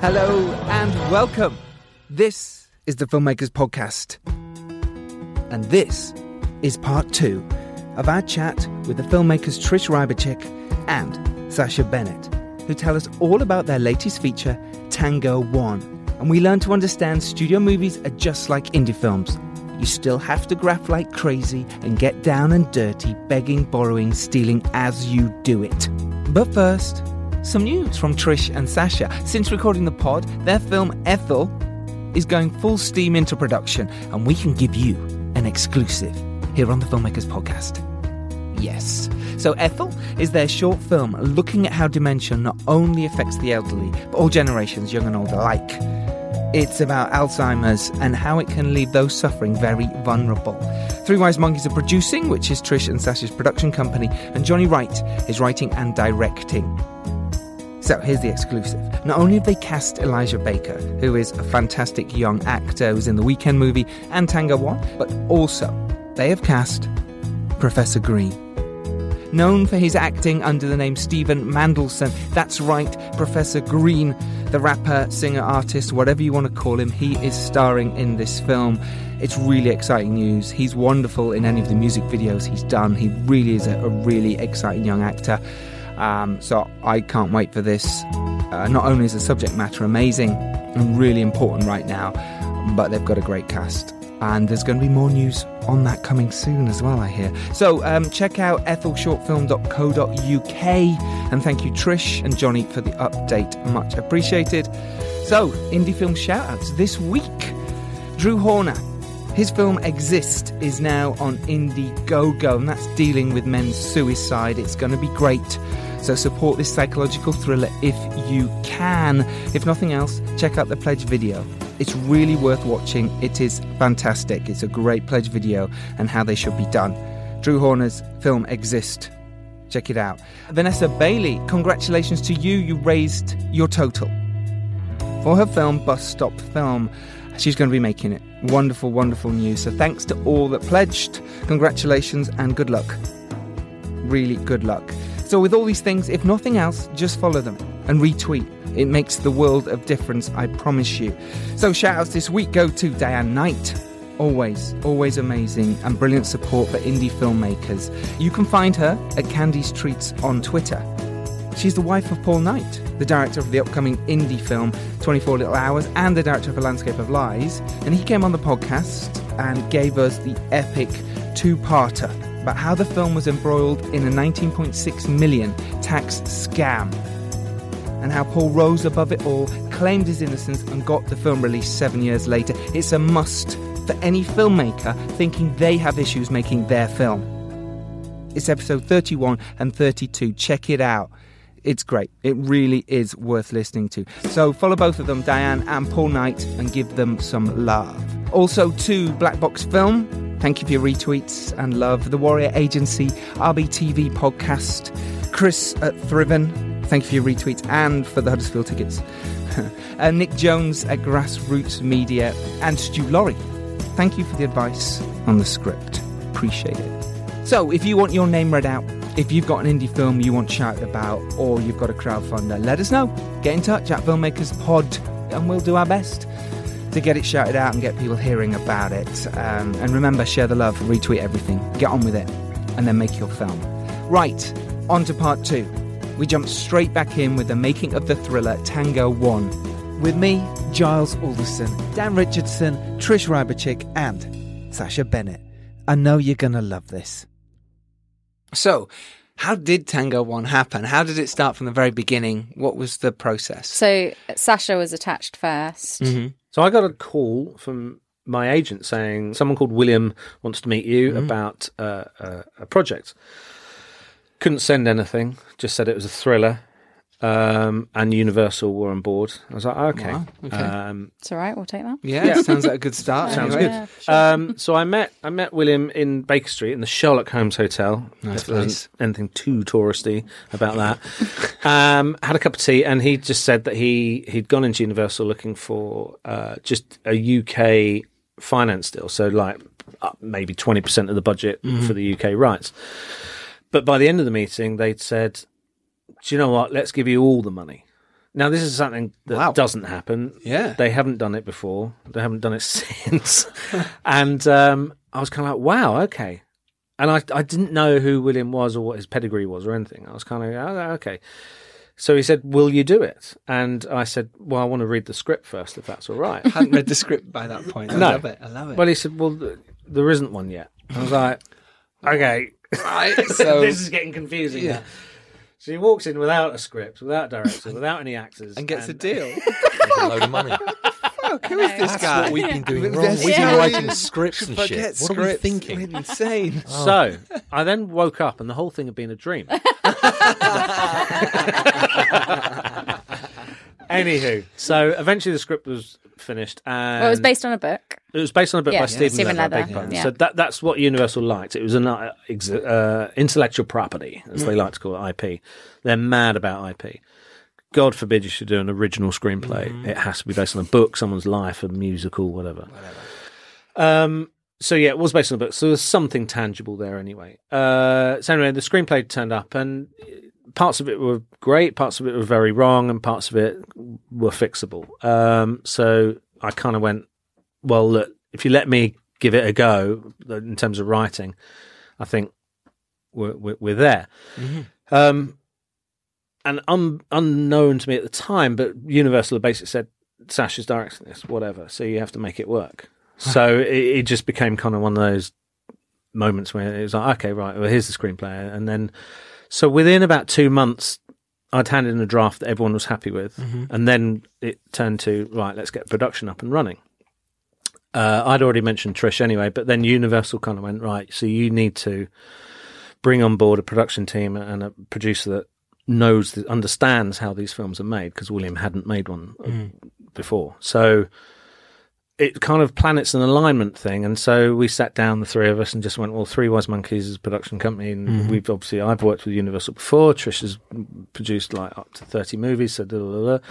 Hello and welcome. This is the Filmmakers Podcast. And this is part two of our chat with the filmmakers Trish Rybarczyk and Sacha Bennett, who tell us all about their latest feature, Tango One. And we learn to understand studio movies are just like indie films. You still have to graft like crazy and get down and dirty, begging, borrowing, stealing as you do it. But first, some news from Trish and Sacha. Since recording the pod, their film Ethel is going full steam into production, and we can give you an exclusive here on the Filmmakers Podcast. Yes. So, Ethel is their short film looking at how dementia not only affects the elderly, but all generations, young and old alike. It's about Alzheimer's and how it can leave those suffering very vulnerable. Three Wise Monkeys are producing, which is Trish and Sacha's production company, and Johnny Wright is writing and directing. So here's the exclusive. Not only have they cast Elijah Baker, who is a fantastic young actor who's in the Weekend movie and Tango One, but also they have cast Professor Green. Known for his acting under the name Stephen Manderson. That's right, Professor Green, the rapper, singer, artist, whatever you want to call him, he is starring in this film. It's really exciting news. He's wonderful in any of the music videos he's done. He really is a, a really exciting young actor. Um, so I can't wait for this. Uh, not only is the subject matter amazing and really important right now, but they've got a great cast. And there's going to be more news on that coming soon as well, I hear. So um, check out ethelshortfilm.co.uk. And thank you, Trish and Johnny, for the update. Much appreciated. So, indie film shoutouts this week. Drew Horner. His film Exist is now on Indiegogo, and that's dealing with men's suicide. It's going to be great. So support this psychological thriller if you can. If nothing else, check out the pledge video. It's really worth watching. It is fantastic. It's a great pledge video and how they should be done. Drew Horner's film Exist. Check it out. Vanessa Bailey, congratulations to you. You raised your total for her film Bus Stop Film. She's going to be making it. Wonderful, wonderful news. So thanks to all that pledged. Congratulations and good luck. Really good luck. So, with all these things, if nothing else, just follow them and retweet. It makes the world of difference, I promise you. So, shout outs this week go to Diane Knight. Always, always amazing and brilliant support for indie filmmakers. You can find her at Candy's Treats on Twitter. She's the wife of Paul Knight, the director of the upcoming indie film 24 Little Hours and the director of A Landscape of Lies. And he came on the podcast and gave us the epic two parter about how the film was embroiled in a 19.6 million tax scam and how Paul rose above it all, claimed his innocence, and got the film released seven years later. It's a must for any filmmaker thinking they have issues making their film. It's episode 31 and 32. Check it out. It's great. It really is worth listening to. So follow both of them, Diane and Paul Knight, and give them some love. Also, to Black Box Film, Thank you for your retweets and love. The Warrior Agency, RBTV podcast, Chris at Thriven. Thank you for your retweets and for the Huddersfield tickets. uh, Nick Jones at Grassroots Media and Stu Laurie. Thank you for the advice on the script. Appreciate it. So, if you want your name read out, if you've got an indie film you want shouted about, or you've got a crowdfunder, let us know. Get in touch at Filmmakers Pod, and we'll do our best to get it shouted out and get people hearing about it. Um, and remember, share the love, retweet everything, get on with it, and then make your film. Right, on to part two. We jump straight back in with the making of the thriller Tango One. With me, Giles Alderson, Dan Richardson, Trish Rybarczyk, and Sacha Bennett. I know you're going to love this. So, how did Tango One happen? How did it start from the very beginning? What was the process? So Sacha was attached 1st Mm-hmm. So I got a call from my agent saying someone called William wants to meet you Mm-hmm. about uh, a, a project. Couldn't send anything, just said it was a thriller. Um, and Universal were on board. I was like, okay. Wow, okay. Um, It's all right. We'll take that. Yeah, sounds like a good start. Sounds anyway. Yeah, sure. um, so I met I met William in Baker Street in the Sherlock Holmes Hotel. Nice If there isn't place. Anything too touristy about that? um, had a cup of tea, and he just said that he he'd gone into Universal looking for uh, just a UK finance deal, so like uh, maybe twenty percent of the budget for the UK rights. But by the end of the meeting, they'd said, "Do you know what? Let's give you all the money." Now, this is something that Wow. doesn't happen. Yeah. They haven't done it before. They haven't done it since. and um, I was kind of like, wow, okay. And I, I didn't know who William was or what his pedigree was or anything. I was kind of, oh, okay. So he said, will you do it? And I said, well, I want to read the script first, if that's all right. I hadn't read the script by that point. I No. love it. I love it. well, he said, well, th- there isn't one yet. I was like, okay. right. So this is getting confusing. Yeah. So he walks in without a script, without a director, without any actors, and gets a deal. There's a load of money. Fuck, who is this That's guy? what we've been doing There's wrong. We've been writing scripts and Forget shit. What are we thinking? We're insane. Oh. So I then woke up, and the whole thing had been a dream. Anywho, so eventually the script was finished, and Well, it was based on a book. It was based on a book Yeah, by. Stephen, Stephen Leather. Leather, beg your pardon. yeah. So that that's what Universal liked. It was an uh, ex- uh, intellectual property, as Mm. they like to call it, IP. They're mad about IP. God forbid you should do an original screenplay. Mm. It has to be based on a book, someone's life, a musical, whatever. Um. So yeah, it was based on a book. So there's something tangible there anyway. Uh. So anyway, the screenplay turned up, and parts of it were great, parts of it were very wrong, and parts of it were fixable. Um. So I kind of went, well, look, if you let me give it a go in terms of writing, I think we're we're, we're there. Um, and un, unknown to me at the time, but Universal basically said Sacha's directing this, whatever. So you have to make it work. so it, it just became kind of one of those moments where it was like, okay, right, well, here's the screenplay, and then so within about two months. I'd handed in a draft that everyone was happy with, and then it turned to right. Let's get production up and running. Uh, I'd already mentioned Trish anyway, but then Universal kind of went right. So you need to bring on board a production team and a producer that knows, that understands how these films are made because William hadn't made one uh, before. So it kind of planets an alignment thing, and so we sat down, the three of us, and just went, "Well, Three Wise Monkeys is a production company, and we've obviously I've worked with Universal before. Trish has produced like up to thirty movies, so da, da, da.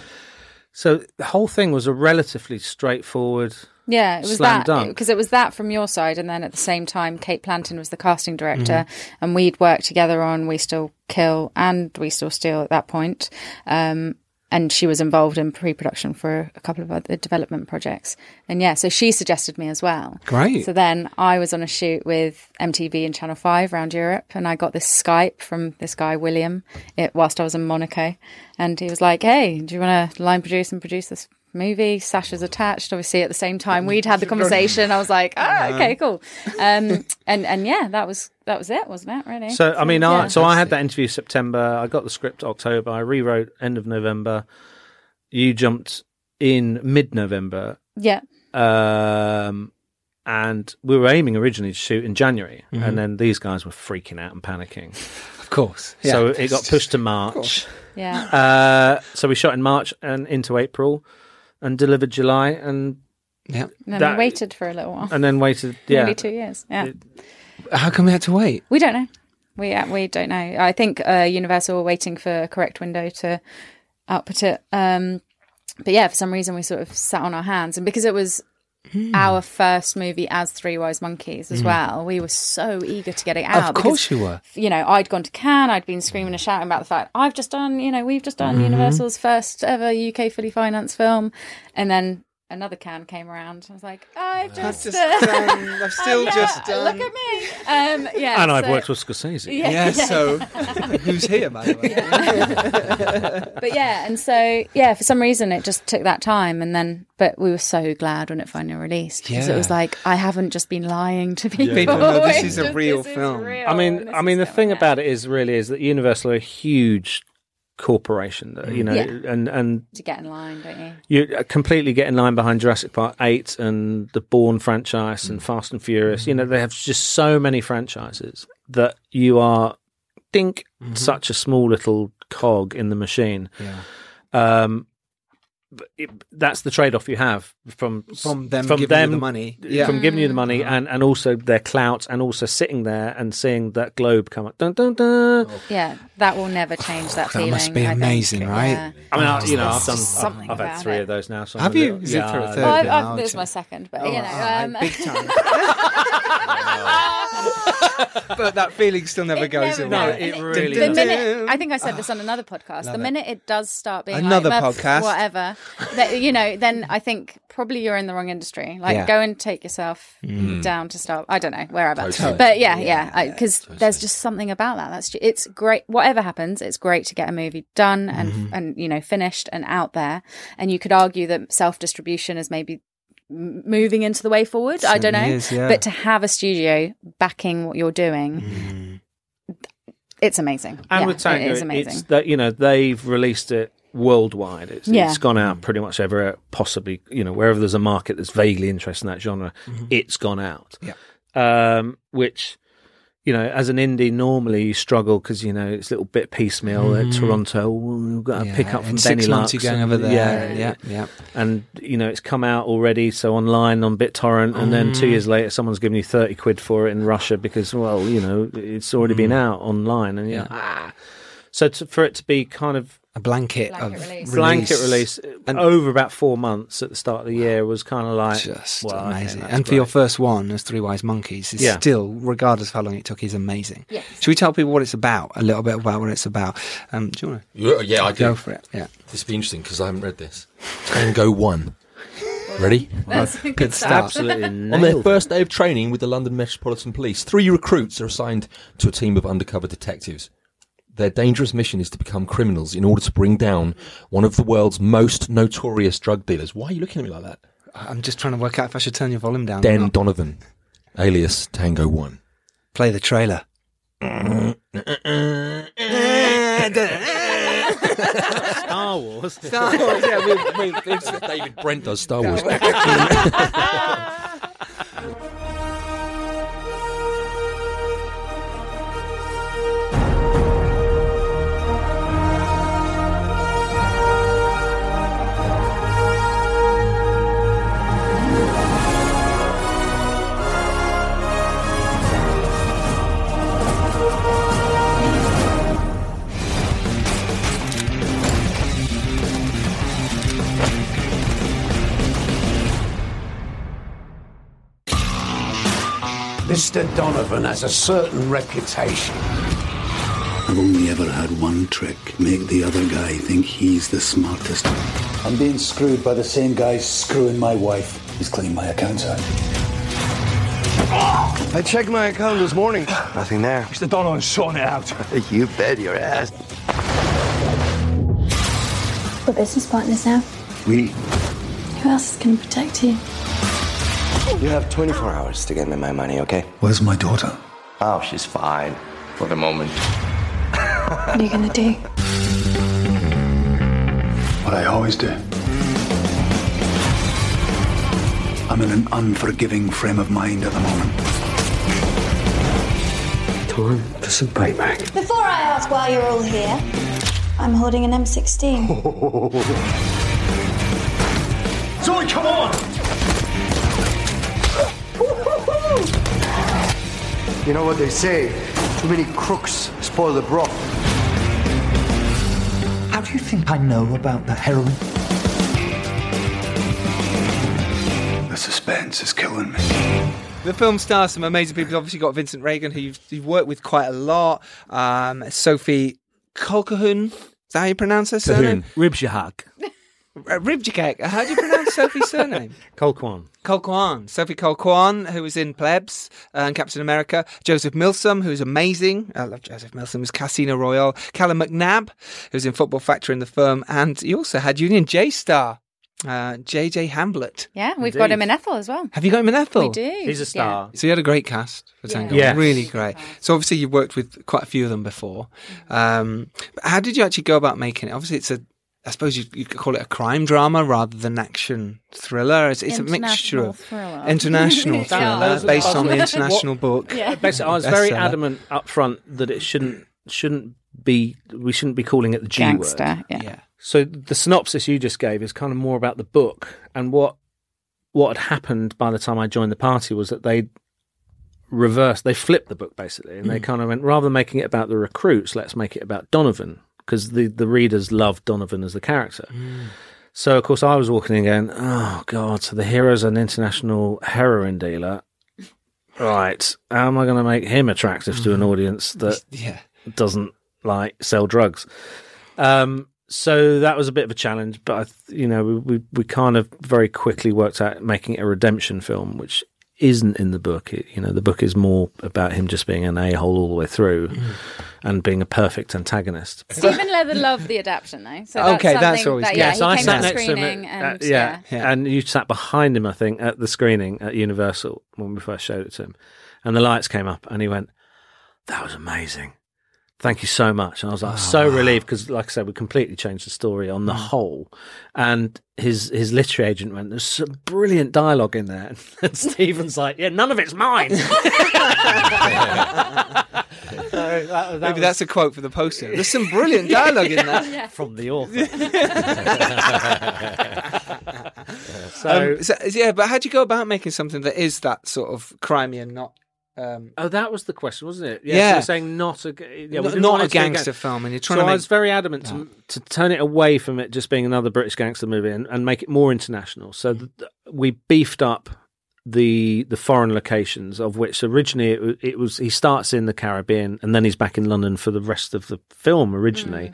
so the whole thing was a relatively straightforward." Yeah, it was Slam that because it was that from your side, and then at the same time, Kate Planton was the casting director, Mm-hmm. and we'd worked together on We Still Kill and We Still Steal at that point. Um, and she was involved in pre-production for a couple of other development projects, and yeah, so she suggested me as well. Great. So then I was on a shoot with MTV and Channel Five around Europe, and I got this Skype from this guy William, it, whilst I was in Monaco, and he was like, "Hey, do you want to line produce and produce this movie?" Sacha's attached. Obviously, at the same time we'd had the conversation. I was like, "Ah, okay, cool." Um, and and yeah, that was that was it, wasn't it? Really. So I mean, I, so I had that interview September. I got the script October. I rewrote end of November. You jumped in mid November, yeah, um, and we were aiming originally to shoot in January, Mm-hmm. and then these guys were freaking out and panicking. Of course. So it got pushed to March. yeah. Uh, so we shot in March and into April, and delivered July, and yeah. And then that- we waited for a little while, and then waited. Yeah, nearly two years. Yeah. How come we had to wait? We don't know. We uh, we don't know. I think uh, Universal were waiting for a correct window to output it. Um, but yeah, for some reason we sort of sat on our hands, and because it was Hmm. our first movie as Three Wise Monkeys as well, we were so eager to get it out. Of course because, you were. You know, I'd gone to Cannes. I'd been screaming and shouting about the fact I've just done. You know, we've just Mm-hmm. done Universal's first ever UK fully financed film, and then. Another Cannes came around. I was like, I've just, just uh, done- I've still yeah, just done- Look at me. Um, yeah, and I've worked with Scorsese. Yeah, Yeah, so who's here, by the way? but yeah, and so yeah, for some reason it just took that time, and then but we were so glad when it finally released because it was like I haven't just been lying to people. People know this is a just- real this is film. real, I mean, I mean, the thing about it is really is that Universal are a huge corporation, that, you know, Yeah. and and to get in line, don't you? you uh, completely get in line behind Jurassic Park Eight and the Bourne franchise and mm. Fast and Furious. You know, mm. they have just so many franchises that you are dink mm-hmm. such a small little cog in the machine. Yeah. Um, but it, that's the trade-off you have from From them from giving you them the money. Yeah. from giving you the money and, and also their clout and also sitting there and seeing that globe come up. Dun, dun, dun. Yeah, that will never change that That feeling. must be I think. amazing, right? Yeah. I mean, I, you know, I've done. I've, I've had three it. of those now. So Have you? little- Is it for a yeah, third? Well, I've, I've, this is my second, but Oh, you know, alright, um, big time. but that feeling still never It goes never away. will. No, it really the doesn't. minute I think I said this on another podcast. The Love it. minute it does start being Another like, "Well, podcast." whatever, that, you know, then I think probably you're in the wrong industry. Like, Yeah. go and take yourself down to start. I don't know wherever, Totally. but yeah, yeah, because there's just something about that. That's ju- it's great. Whatever happens, it's great to get a movie done and Mm-hmm. and you know finished and out there. And you could argue that self distribution is maybe m- moving into the way forward. I don't know, Certainly is, yeah. but to have a studio backing what you're doing. It's amazing. And Yeah, with Tango, it is it's amazing. that you know they've released it worldwide. It's, Yeah. it's gone out pretty much everywhere, possibly you know wherever there's a market that's vaguely interested in that genre, it's gone out. Yeah. Um, which you know, as an indie, normally you struggle because you know it's a little bit piecemeal. At Toronto, oh, we've got to Yeah, pick up from six Benny months Lux you're going over there. Yeah, Yeah, yeah. and you know it's come out already so online on BitTorrent and then Mm. two years later someone's given you 30 quid for it in Russia because well you know it's already been out online and know, ah. So to, for it to be kind of A blanket, Blanket of release. blanket release And- over about four months at the start of the year was kind of like Just well, amazing. that's and for your first one, as Three Wise Monkeys, is Yeah. still, regardless of how long it took, is amazing. Yes. Should we tell people what it's about? A little bit about what it's about. Um, do you want Yeah, yeah, I to go do. for it? Yeah. This will be interesting because I haven't read this. Tango 1. Ready? That's a good start. start. absolutely On their first day of training with the London Metropolitan Police, three recruits are assigned to a team of undercover detectives. Their dangerous mission is to become criminals in order to bring down one of the world's most notorious drug dealers. Why are you looking at me like that? I'm just trying to work out if I should turn your volume down. or Den not. Donovan, alias Tango 1. Play the trailer. Star Wars. Star Wars yeah, we, we, David Brent does Star Wars. Mr. Donovan has a certain reputation. I've only ever had one trick make the other guy think he's the smartest. I'm being screwed by the same guy screwing my wife. He's cleaning my accounts out. I checked my account this morning. Nothing there. Mr. Donovan's sorting it out. You bet your ass. We're business partners now. We. Who else is going to protect you? You have 24 hours to get me my money, okay? Where's my daughter? Oh, she's fine. For the moment. What are you going to do? What I always do. I'm in an unforgiving frame of mind at the moment. Time for some payback. Before I ask why you're all here, I'm holding an M16. Zoe, come on! You know what they say? Too many crooks spoil the broth. How do you think I know about the heroin? The suspense is killing me. The film stars some amazing people. Obviously got Vincent Regan, who you've, you've worked with quite a lot. Um, Sophie Colquhoun. Is that how you pronounce her surname? Ribjahak Uh, Ribjikek. How do you pronounce Sophie's surname? Colquhoun Colquhoun. Sophie Colquhoun, who was in Plebs uh, and Captain America. Joseph Milsom, who's amazing. I love Joseph Milsom. Who's Casino Royale. Callum McNabb, who's in Football Factory in the firm. And you also had Union J Star, uh, JJ Hamblett. Yeah, we've got him in Ethel as well. Have you got him in Ethel? We do. he's a star So you had a great cast for Tango. Yes. Really great. So obviously you've worked with quite a few of them before. Um, but how did you actually go about making it? Obviously it's a, I suppose you, you could call it a crime drama rather than action thriller. It's, it's a mixture of thriller. international thriller Those based on the international book. Yeah. Basically, I was very Bestseller. adamant up front that it shouldn't shouldn't be we shouldn't be calling it the G Gangster. word. Yeah. Yeah. So the synopsis you just gave is kind of more about the book and what what had happened by the time I joined the party was that they reversed they flipped the book basically and they mm. kind of went rather than making it about the recruits let's make it about Donovan because the the readers loved Donovan as the character. So of course I was walking in going oh god so the hero's an international heroin dealer right, how am I going to make him attractive to an audience that Yeah. doesn't like sell drugs? Um, so that was a bit of a challenge, but I, th- you know, we, we we kind of very quickly worked out making it a redemption film, which isn't in the book. It, you know, the book is more about him just being an a hole all the way through, and being a perfect antagonist. Stephen Leather loved the adaptation though. So that's Okay, that's always that, good. yeah, so I came sat to next to him. at- and at- yeah, Yeah. and you sat behind him, I think, at the screening at Universal when we first showed it to him, and the lights came up, and he went, "That was amazing." Thank you so much. And I was like so relieved because, like I said, we completely changed the story on the whole. And his his literary agent went, "There's some brilliant dialogue in there." And Stephen's like, "Yeah, none of it's mine." so that, that Maybe was that's a quote for the poster. There's some brilliant dialogue in that. from the author. so, Um, so, yeah, but how do you go about making something that is that sort of crimey and not um, Oh, that was the question, wasn't it? Yeah. so you're saying not a, g- yeah, not, didn't a it to gangster film? And you're trying So to I was very adamant to, to turn it away from it just being another British gangster movie and, and make it more international. So th- we beefed up the the foreign locations, of which originally it, it was he starts in the Caribbean and then he's back in London for the rest of the film originally.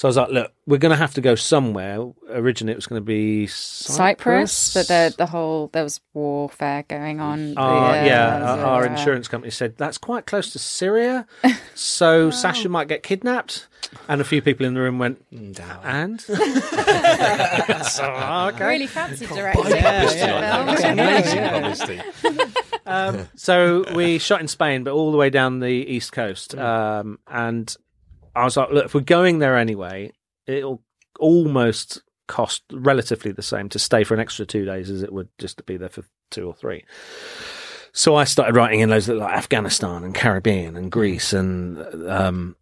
So I was like, look, we're going to have to go somewhere. Originally, it was going to be Cyprus, Cyprus. but the the whole there was warfare going on. Our, The, yeah, uh, our, our uh, insurance company said that's quite close to Syria, so Sacha might get kidnapped. And a few people in the room went, and so, okay. Really fancy directing. Publicity, film. Amazing publicity. Um, so we shot in Spain, but all the way down the east coast. Um, and I was like, look, if we're going there anyway, it'll almost cost relatively the same to stay for an extra two days as it would just to be there for two or three. So I started writing in loads of like Afghanistan and Caribbean and Greece and um,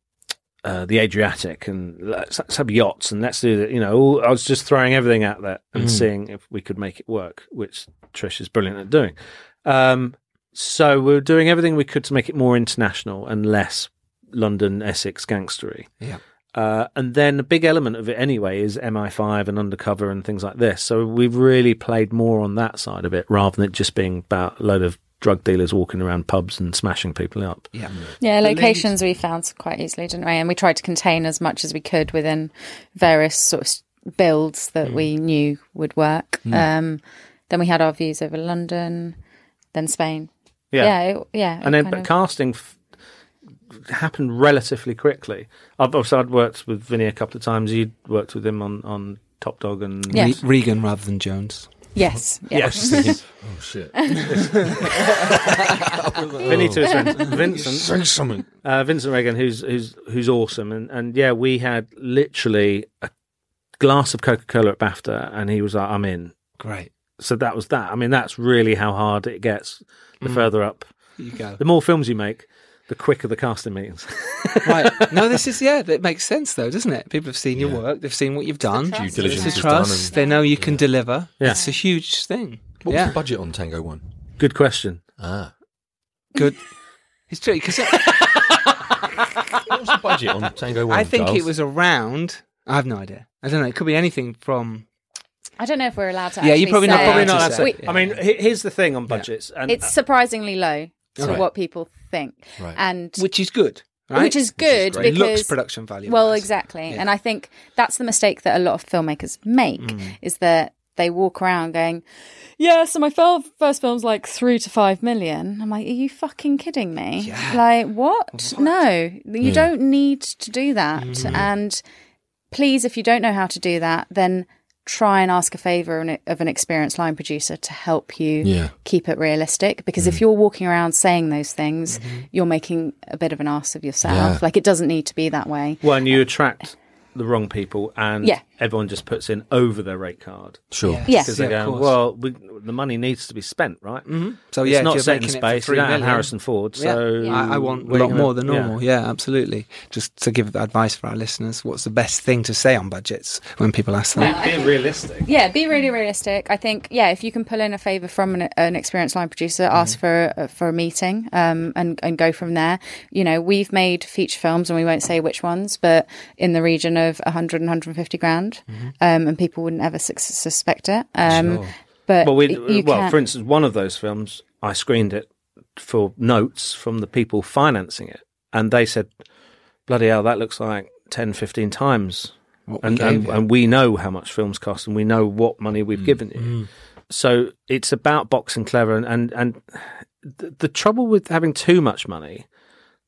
uh, the Adriatic and let's, let's have yachts and let's do that. You know, all, I was just throwing everything out there and seeing if we could make it work, which Trish is brilliant at doing. Um, so we are doing everything we could to make it more international and less London Essex gangstery. Yeah. Uh, and then a big element of it anyway is MI5 and undercover and things like this. So we've really played more on that side of it rather than it just being about a load of drug dealers walking around pubs and smashing people up. yeah. Yeah, locations we found quite easily, didn't we? And we tried to contain as much as we could within various sort of builds that we knew would work. Um, then we had our views over London, then Spain. Yeah. yeah, it, yeah. and then but of- casting f- happened relatively quickly. I've also I'd worked with Vinny a couple of times. You'd worked with him on, on Top Dog and Yeah. Re- Regan rather than Jones. yes, yeah. yes, oh shit! Vinny to his friends, Vincent. Say something. uh, Vincent Regan, who's who's who's awesome, and and yeah, we had literally a glass of Coca Cola at BAFTA, and he was like, "I'm in." Great. So that was that. I mean, that's really how hard it gets. The further up, You go. the more films you make, the quicker the casting meetings. right. No, this is yeah. It makes sense though, doesn't it? People have seen your Yeah. work. They've seen what you've done. trust. Due diligence It's a is done. trust. And, They know you can deliver. Yeah. It's a huge thing. what yeah. was the budget on Tango One? Good question. Ah, Good. It's true because what was the budget on Tango One? I think Charles? it was around. I have no idea. I don't know. It could be anything from. I don't know if we're allowed to. Yeah, you're actually probably not allowed Probably to not. That's say. it. I mean, here's the thing on budgets, and It's surprisingly low to Right. what people think, Right. and Which is good. Right? which is good It because looks production value. Well, wise. exactly. Yeah. And I think that's the mistake that a lot of filmmakers make Mm. is that they walk around going, "Yeah, so my fil- first film's like three to five million. I'm like, "Are you fucking kidding me? Yeah. Like, what? No, you don't need to do that. Mm-hmm. And please, if you don't know how to do that, then try and ask a favor of an- experienced line producer to help you Yeah. keep it realistic. Because Mm. if you're walking around saying those things, you're making a bit of an ass of yourself. Yeah. Like, it doesn't need to be that way. when you attract the wrong people, and Yeah. Everyone just puts in over their rate card Sure. Yeah. Yes. because they're Yeah, going, well, we, the money needs to be spent, right? Mhm. So It's yeah, if not you're set in making it space. three You don't have Harrison Ford, Yeah. so Yeah. I, I want a lot more gonna- than normal. Yeah. absolutely. Just to give advice for our listeners, what's the best thing to say on budgets when people ask them? Being realistic. Yeah, be really realistic. I think yeah, if you can pull in a favor from an, an experienced line producer, ask for a, for a meeting um, and and go from there. You know, we've made feature films, and we won't say which ones, but in the region of 100 and 150 grand, um, and people wouldn't ever su- suspect it. Um, But Well, we you well, can- for instance, one of those films, I screened it for notes from the people financing it, and they said, "Bloody hell, that looks like 10, 15 times." And, and, and we know how much films cost, and we know what money Mm. we've given you. So it's about boxing clever, and and, and the, the trouble with having too much money,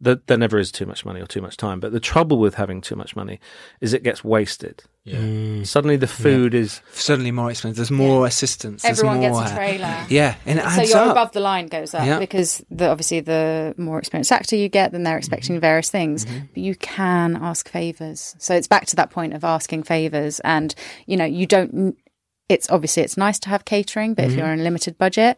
that there never is too much money or too much time, but the trouble with having too much money is it gets wasted. Mm. Suddenly, the food is suddenly more expensive. There's more assistance. there's Everyone gets a trailer. Yeah, and it so adds your up. above the line goes up Yeah. because the, obviously the more experienced actor you get, then they're expecting Mm-hmm. various things. But you can ask favors. So it's back to that point of asking favors, and you know you don't. It's obviously it's nice to have catering, but if Mm-hmm. you're on a limited budget,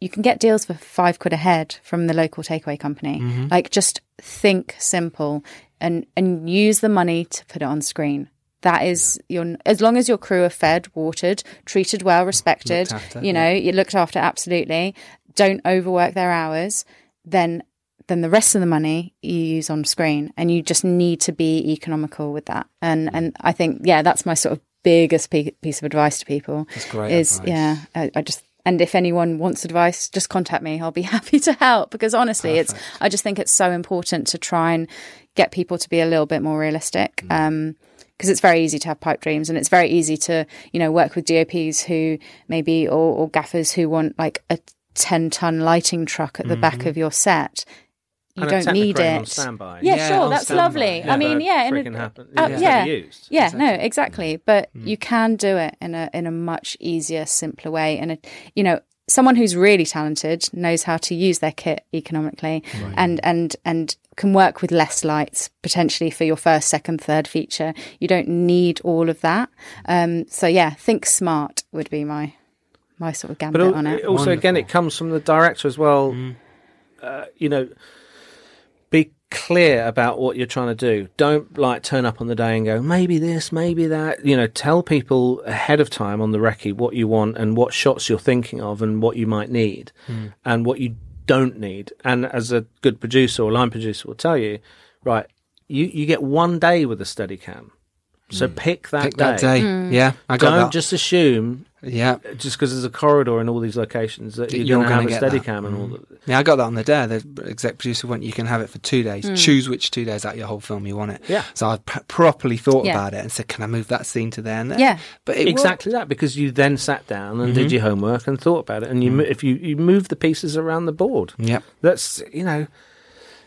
you can get deals for five quid a head from the local takeaway company. Mm-hmm. Like just think simple and and use the money to put it on screen. That is your as long as your crew are fed, watered, treated well, respected. After, you know, you looked after absolutely. Don't overwork their hours. Then then the rest of the money you use on screen, and you just need to be economical with that. And and I think yeah, that's my sort of biggest piece of advice to people. That's great Is advice. yeah, I, I just. And if anyone wants advice, just contact me. I'll be happy to help because honestly, it's I just think it's so important to try and get people to be a little bit more realistic. Mm. Um, because it's very easy to have pipe dreams and it's very easy to you know work with DOPs who maybe or, or gaffers who want like a 10 ton lighting truck at the back of your set you And don't need Technocrane on it. standby. yeah, Yeah, sure on that's standby. lovely. I mean yeah and frickin' it- happen- uh, it's yeah. used. yeah no exactly. but you can do it in a in a much easier simpler way. And it, you know someone who's really talented knows how to use their kit economically and and and can work with less lights potentially for your first second third feature. You don't need all of that. Um so yeah think smart would be my my sort of gambit But al- on it. also, again, it comes from the director as well. Uh, you know, be clear about what you're trying to do. Don't like turn up on the day and go, maybe this, maybe that. You know, tell people ahead of time on the recce what you want and what shots you're thinking of and what you might need hmm. and what you don't need. And as a good producer or line producer will tell you, right, you, you get one day with a steady cam. So hmm. pick that Pick day. that day. Mm. Yeah, I got Don't that. just assume yeah, just because there's a corridor in all these locations that That you're, you're going to have a get steady cam and all hmm. that. yeah, I got that on the day. The exec producer went, "You can have it for two days. Hmm. Choose which two days out of your whole film you want it." Yeah. So I pr- properly thought Yeah. about it and said, "Can I move that scene to there and there?" Yeah. but it exactly that because you then sat down and did mm-hmm. your homework and thought about it and you mo- if you you move the pieces around the board Yeah. That's you know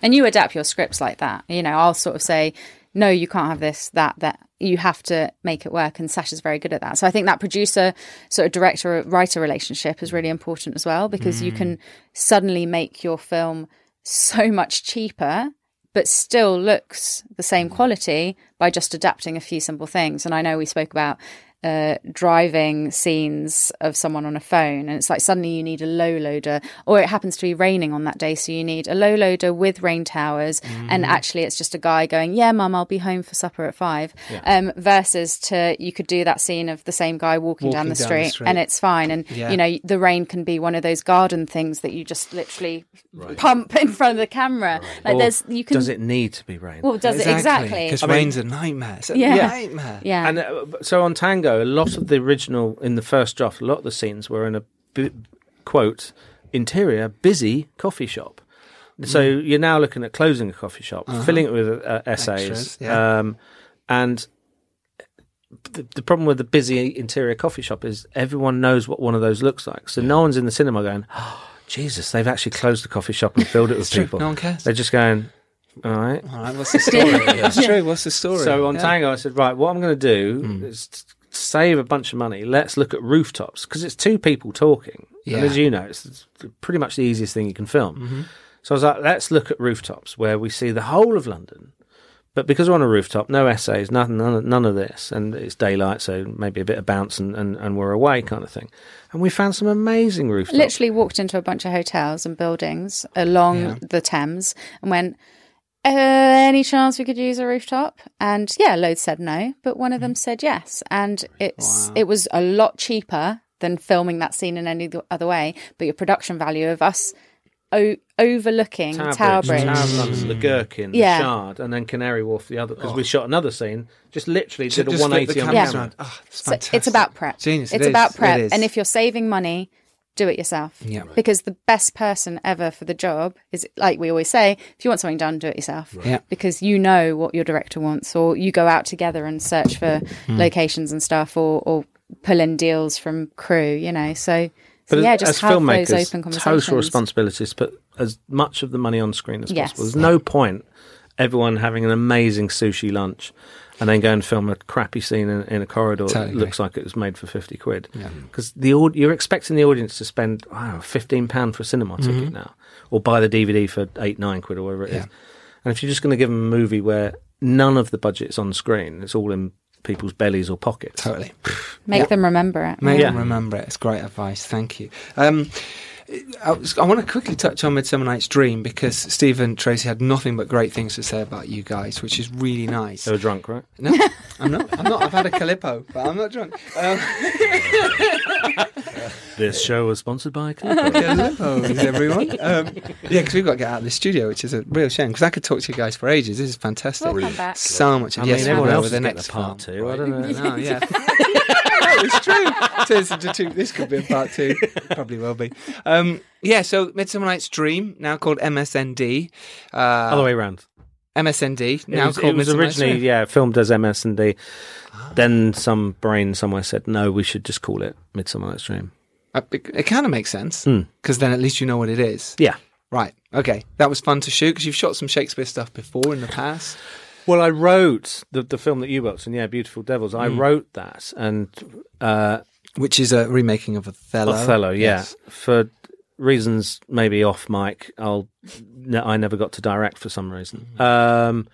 and you adapt your scripts like that. You know, I'll sort of say, no, you can't have this, that, that. You have to make it work. And Sacha's very good at that. So I think that producer, sort of director writer relationship is really important as well because you can mm. suddenly make your film so much cheaper. But still looks the same mm. quality by just adapting a few simple things. And I know we spoke about uh, driving scenes of someone on a phone, and it's like suddenly you need a low loader, or it happens to be raining on that day, so you need a low loader with rain towers, and actually it's just a guy going, "Yeah, mum, I'll be home for supper at five. Um, versus to you could do that scene of the same guy walking, down, the, down the street, street. and it's fine. And Yeah. you know the rain can be one of those garden things that you just literally pump in front of the camera. Like or there's you can. does it need to be rain Well, does it exactly? Because I mean- rain's a nightmare. It's a Yeah. nightmare. yeah. and uh, so on tango a lot of the original in the first draft a lot of the scenes were in a bu- quote interior busy coffee shop so you're now looking at closing a coffee shop filling it with uh, essays Extras, yeah. um, and the, the problem with the busy interior coffee shop is everyone knows what one of those looks like. So no one's in the cinema going, oh, Jesus, they've actually closed the coffee shop and filled it with true. people. No one cares. They're just going, all right. All right, what's the story? That's true. What's the story? So on Yeah. Tango, I said, right, what I'm going to do Hmm. is save a bunch of money. Let's look at rooftops because it's two people talking. Yeah. And as you know, it's, it's pretty much the easiest thing you can film. Mm-hmm. So I was like, let's look at rooftops where we see the whole of London. But because we're on a rooftop, no essays, nothing, none, of- none of this, and it's daylight, so maybe a bit of bounce and, and, and we're away kind of thing. And we found some amazing rooftops. literally walked into a bunch of hotels and buildings along Yeah. the Thames and went, uh, any chance we could use a rooftop? And yeah, loads said no, but one of them hmm. said yes. And it's it was a lot cheaper than filming that scene in any other way. But your production value of us o- overlooking Tower, Tower, Bridge, Bridge. Tower of London, the Gherkin, Yeah. the Shard, and then Canary Wharf, the other. Because we oh. shot another scene, just literally did a just flip 180 on cameras camera. around. Oh, it's So it's about prep. Genius. it It's is. about prep. is. And if you're saving money, do it yourself. Yeah. Because the best person ever for the job is, like we always say, if you want something done, do it yourself. Yeah. Because you know what your director wants, or you go out together and search for Hmm. locations and stuff, or, or pull in deals from crew, you know. So, so But yeah, as, just as have those open conversations. total responsibility is to put as much of the money on screen as Yes. possible. There's no point everyone having an amazing sushi lunch and then go and film a crappy scene in, in a corridor Totally that looks like it was made for 50 quid. Because the aud- you're expecting the audience to spend, wow, £15 for a cinema ticket now, or buy the DVD for eight, nine quid or whatever it is. Yeah. And if you're just going to give them a movie where none of the budget's on screen, it's all in people's bellies or pockets. Totally. Make them remember it. Make Yeah. them remember it. It's great advice. Thank you. Um, I, was- I want to quickly touch on Midsummer Night's Dream because Stephen Tracy had nothing but great things to say about you guys, which is really nice. They were drunk, right? No, I'm not. I'm not. I've had a Calippo, but I'm not drunk. Um, This show was sponsored by Calippo. Calippos, everyone. Um, yeah, because we've got to get out of the studio, which is a real shame. Because I could talk to you guys for ages. This is fantastic. We'll come back. So much. I yes, mean, everyone else with is the next a part too. two. I don't know. No, yeah. it's true. Turns into two. This could be a part two. Probably will be. Um, yeah. So, Midsummer Night's Dream, now called MSND. Uh, Other way around. MSND, It now was, called it was originally Dream. yeah filmed as MS&D. Then some brain somewhere said no, we should just call it Midsummer Night's Dream. Uh, it it kind of makes sense Hmm. because then at least you know what it is. Yeah. Right. Okay. That was fun to shoot because you've shot some Shakespeare stuff before in the past. Well, I wrote the the film that you worked on, yeah, Beautiful Devils. I Mm. wrote that, and uh, Which is a remaking of Othello. Othello, yeah, Yes. for reasons maybe off mic. I'll I never got to direct for some reason. Mm-hmm. Um,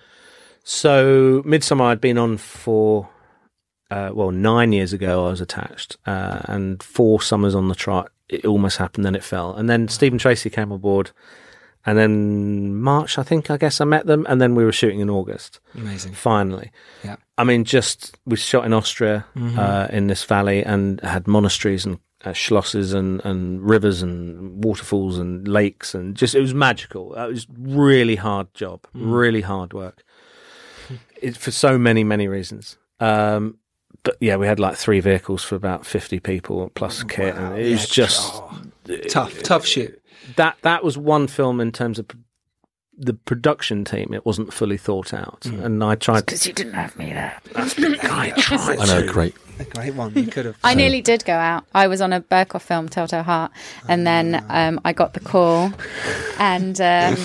so Midsummer, I'd been on for uh, well nine years ago. I was attached, uh, and four summers on the trot. It almost happened, then it fell, and then Stephen Tracy came aboard. And then March, I think, I guess I met them, and then we were shooting in August. Amazing. Finally, Yeah. I mean, just we shot in Austria Mhm. uh, in this valley and had monasteries and uh, schlosses and, and rivers and waterfalls and lakes and just it was magical. It was really hard job, Mm. really hard work. It, for so many many reasons. Um, but yeah, we had like three vehicles for about fifty people plus kit, and it Yeah, was just oh, tough, tough shoot. That that was one film in terms of the production team. It wasn't fully thought out, Mm. and I tried. Because you didn't have me there. I tried. I know, to. great. A great one. You could have. I nearly did go out. I was on a Berkoff film, Telltale Heart, and then Ah. um, I got the call, and um,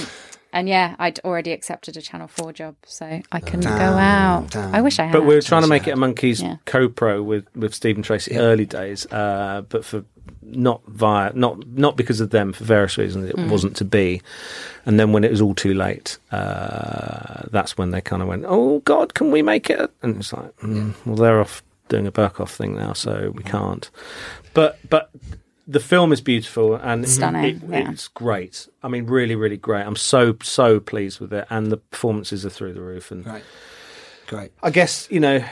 and yeah, I'd already accepted a Channel Four job, so I couldn't go out. damn. I wish I had. But we were trying to make it a Monkeys Yeah. co-pro with with Stephen Tracy early days, uh, but for not via not not because of them for various reasons it Mm. wasn't to be. And then when it was all too late, uh, that's when they kind of went, "Oh God, can we make it?" And it's like, mm, well, they're off doing a Berkoff thing now, so we can't. But but the film is beautiful and Stunning, it- yeah. it's great. I mean, really, really great. I'm so so pleased with it, and the performances are through the roof. And Great. Great. I guess you know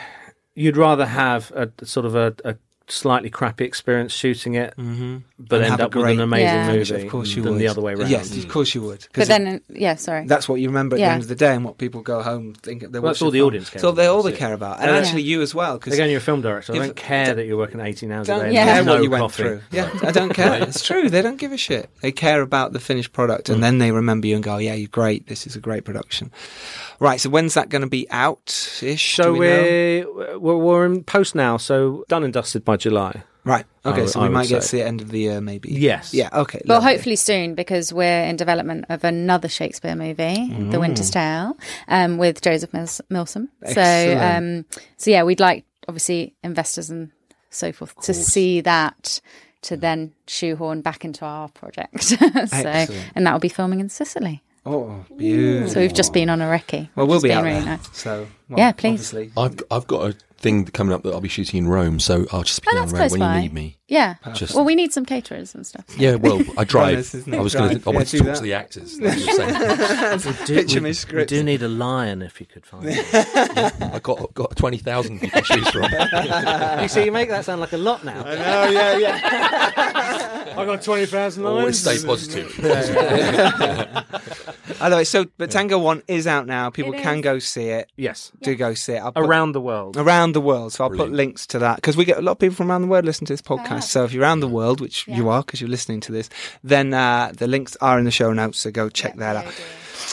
you'd rather have a sort of a, a slightly crappy experience shooting it, Mhm. but And end have a up with an amazing Yeah. movie. Of course you than would. the other way around. Yes, of course you would. But then, yeah, sorry. That's what you remember at Yeah. the end of the day, and what people go home thinking. They Well, that's all the film. audience cares So they all they care about, and Yeah. actually you as well. Because Again, you're a film director. I don't care that you're working 18 hours a day. Yeah. care there's what no you went coffee. through. Yeah, I don't care. it's true. They don't give a shit. They care about the finished product, and then they remember you and go, "Yeah, you're great. This is a great production." Right. So when's that going to be out? Ish. So we're, we're we're in post now. So done and dusted by July. right. Okay. would- so I we would might get say. to the end of the year, maybe. Yes. Yeah. Okay. Well, lovely. hopefully soon because we're in development of another Shakespeare movie, The Winter's Tale, um, with Joseph Mils- Milsom. So, Excellent. um, so yeah, we'd like obviously investors and so forth to see that to then shoehorn back into our project. so, Excellent. and that will be filming in Sicily. Oh, beautiful. So we've just been on a recce. Well, we'll has be been out really there. nice. So well, Yeah, please. obviously. I've I've got a thing coming up that I'll be shooting in Rome, so I'll just be Oh, down that's the road close when by. you need me. Yeah. Just- well, we need some caterers and stuff. Yeah, well, I drive. Bonus, isn't it? I was going to. I wanted Yeah, to do talk to the actors. That's what I'm saying. Do, Picture we, me we do need a lion if you could find it. I got got twenty thousand you can choose from. you see, you make that sound like a lot now. Oh yeah, yeah. I got 20,000 lions. Always stay positive. Although, so but Tango One is out now. People It can is. go see it. Yes. Do go see it. I'll put- Around the world. around the world. So I'll Brilliant. put links to that because we get a lot of people from around the world listening to this podcast. Ah. So if you're around the world, which you are because you're listening to this, then uh, the links are in the show notes. So go check that out.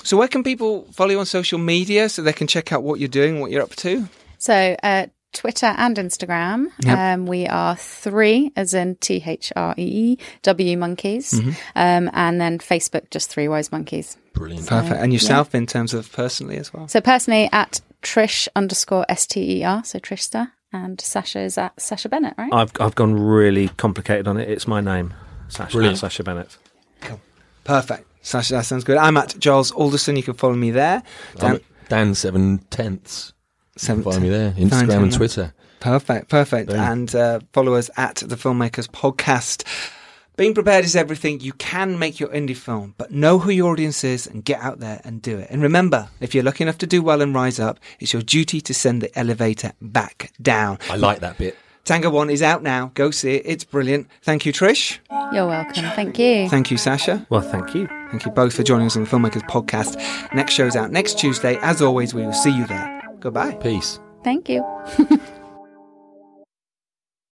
So where can people follow you on social media so they can check out what you're doing, what you're up to? So, uh, Twitter and Instagram. Yep. Um, we are three, as in T H R E E W Monkeys, Mm-hmm. um, and then Facebook, just Three Wise Monkeys. Brilliant. Perfect. And yourself in terms of personally as well. So personally, at Trish underscore S T E R, so Trishster, and Sacha is at Sacha Bennett, right? I've I've gone really complicated on it. It's my name, Sacha, Brilliant. Sacha Bennett. Cool. Perfect. Sacha, that sounds good. I'm at Giles Alderson. You can follow me there. I'm Dan, Dan seven tenths. seven- Follow me there. Instagram and. Twitter. Perfect, perfect. Boom. And uh, follow us at the Filmmakers Podcast. Being prepared is everything. You can make your indie film, but know who your audience is and get out there and do it. And remember, if you're lucky enough to do well and rise up, it's your duty to send the elevator back down. I like that bit. Tango One is out now. Go see it. It's brilliant. Thank you, Trish. You're welcome. Thank you. Thank you, Sacha. Well, thank you. Thank you both for joining us on the Filmmakers Podcast. Next show's out next Tuesday. As always, we will see you there. Goodbye. Peace. Thank you.